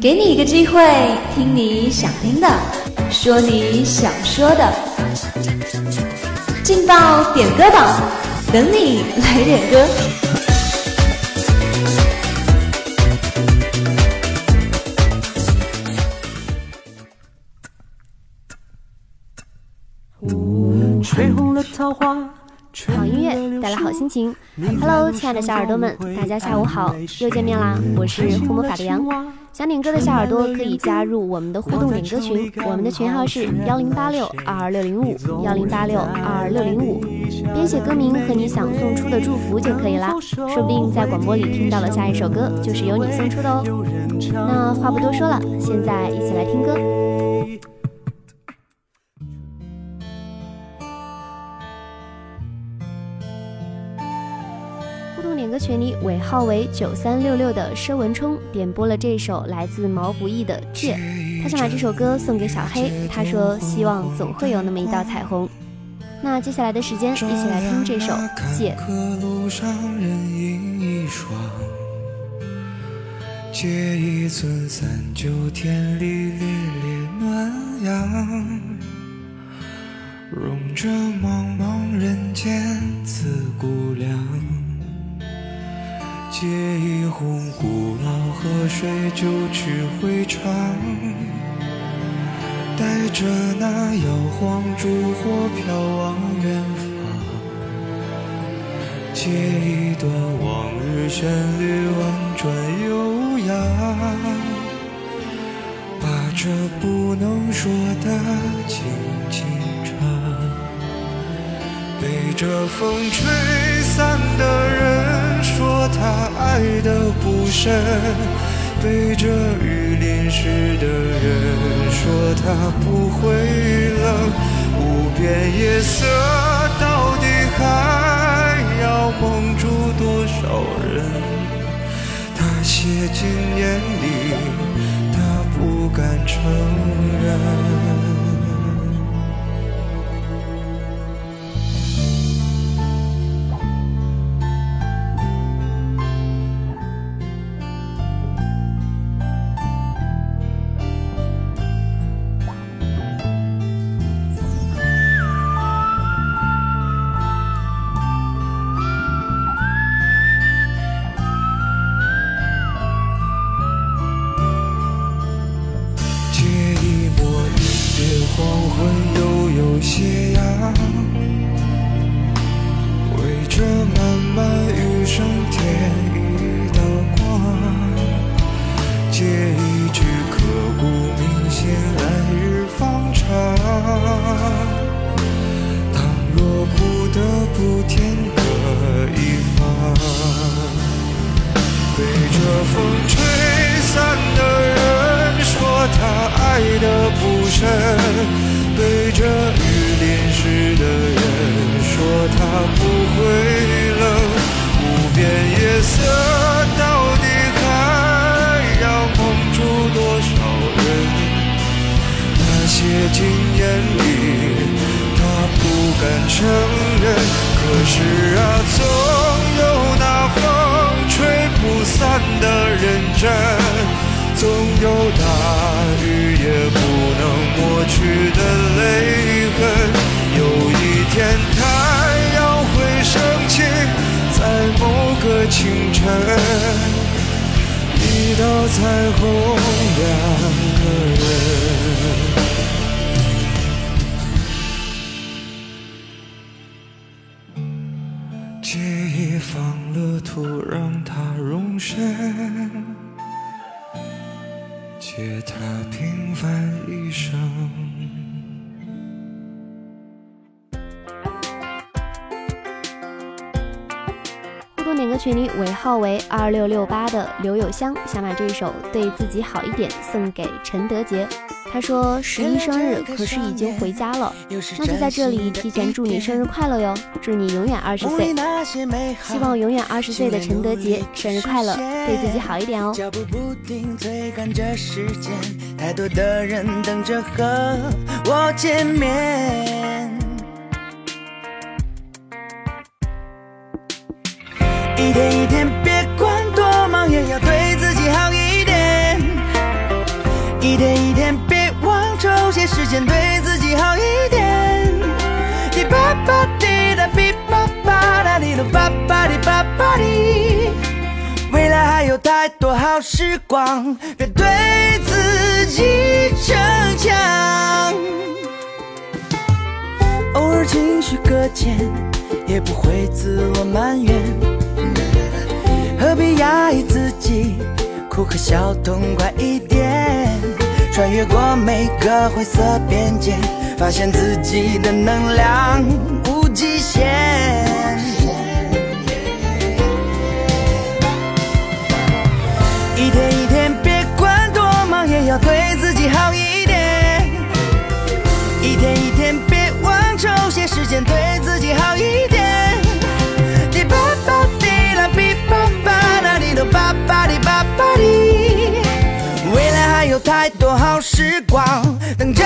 给你一个机会，听你想听的，说你想说的，劲爆点歌榜，等你来点歌。吹红了桃花。好音乐带来好心情。Hello，亲爱的小耳朵们，大家下午好，又见面啦！我是护魔法的羊。想点歌的小耳朵可以加入我们的互动点歌群，我们的群号是幺零八六二二六零五幺零八六二二六零五。编写歌名和你想送出的祝福就可以啦，说不定在广播里听到了下一首歌就是由你送出的哦。那话不多说了，现在一起来听歌。点歌群里尾号为九三六六的佘文冲点播了这首来自毛不易的《借》，他想把这首歌送给小黑，他说希望总会有那么一道彩虹。那接下来的时间，一起来听这首《借》。借一寸三九天里烈烈暖阳，融着茫茫人间自顾河水，九曲回肠，带着那摇晃烛火飘往远方。借一段往日旋律，婉转悠扬，把这不能说的轻轻唱。被这风吹散的人。他爱的不深，被这雨淋湿的人说他不会冷。无边夜色到底还要蒙住多少人？他写进眼里，他不敢承认。是啊，总有那风吹不散的认真，总有大雨也不能抹去的泪痕。有一天太阳会升起，在某个清晨，一道彩虹两个人。群里尾号为二六六八的刘友香想把这首《对自己好一点》送给陈德杰。他说十一生日，可是已经回家了，那就在这里提前祝你生日快乐哟！祝你永远二十岁，希望永远二十岁的陈德杰生日快乐，对自己好一点哦。一天一天，别管多忙。也要对自己好一点。一天一天，别忘有些时间对自己好一点。滴吧吧滴答滴吧吧哒滴吧吧滴吧吧滴。未来还有太多好时光，别对自己逞强。偶尔情绪搁浅，也不会自我埋怨。何必压抑自己，哭和笑痛快一点。穿越过每个灰色边界，发现自己的能量无极限。一天一天，别管多忙，也要对自时光等着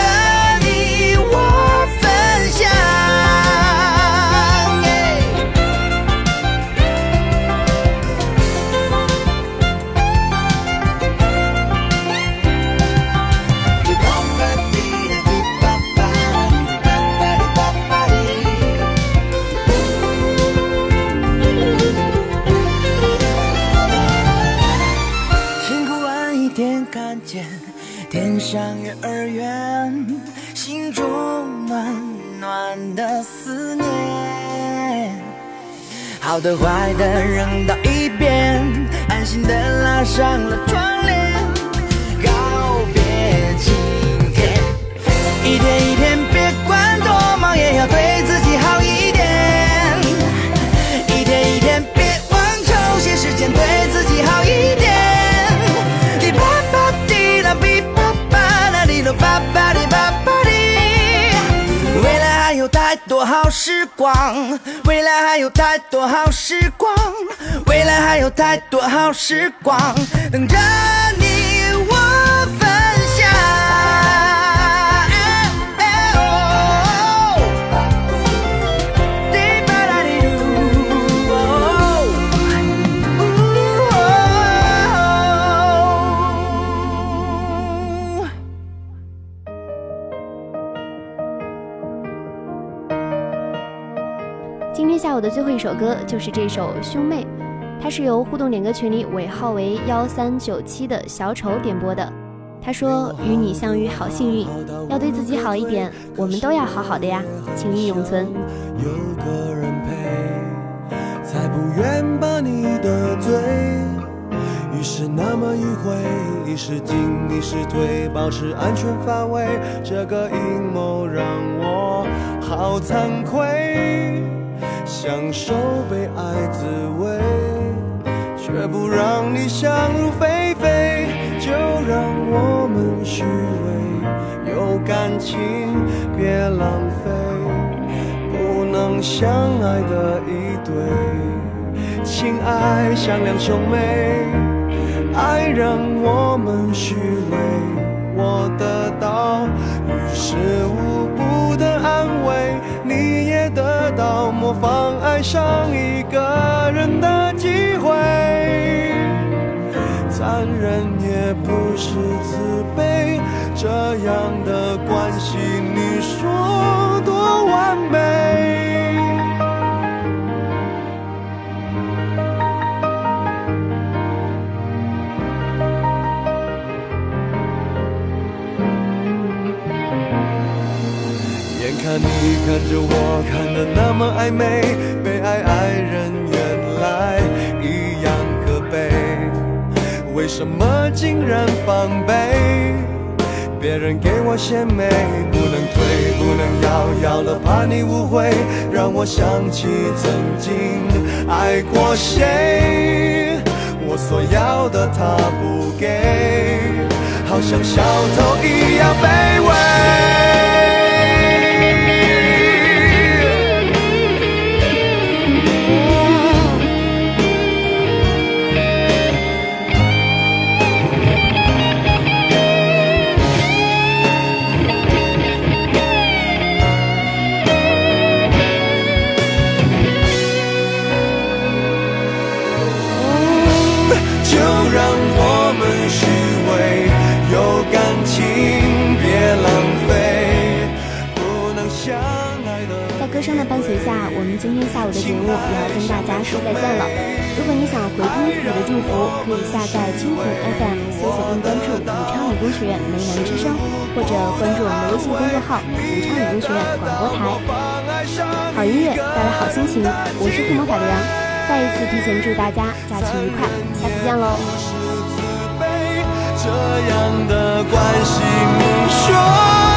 天上月儿圆，心中暖暖的思念。好的坏的扔到一边，安心的拉上了窗帘，告别今天。一天一天，别管多忙，也要对自己好时光，未来还有太多好时光，未来还有太多好时光等着今天下午的最后一首歌就是这首《兄妹》，它是由互动点歌群里尾号为幺三九七的小丑点播的。他说：“与你相遇好幸运，要对自己好一点，我们都要好好的呀，情谊永存。”有个人陪，才不愿把你得罪。于是那么迂回，一时进一时退，保持安全范围。这个阴谋让我好惭愧，享受被爱滋味，却不让你想入非非。就让我们虚伪，有感情别浪费。不能相爱的一对，情爱像两兄妹，爱让我们虚伪，我得到于事无补的安慰，爱上一个人的机会。残忍也不是慈悲，这样的关系，你说看着我看的那么暧昧，被爱爱人原来一样可悲。为什么竟然防备？别人给我献媚，不能退，不能要，要了怕你误会，让我想起曾经爱过谁。我所要的他不给，好像小偷一样卑微。伴随下，我们今天下午的节目也要跟大家说再见了。如果你想回听自己的祝福，可以下载蜻蜓 FM，搜索并关注武昌理工学院梅南之声，或者关注我们的微信公众号武昌理工学院广播台。好音乐带来好心情，我是黑魔法的羊，再一次提前祝大家假期愉快，下次见喽。这样的关系，你说。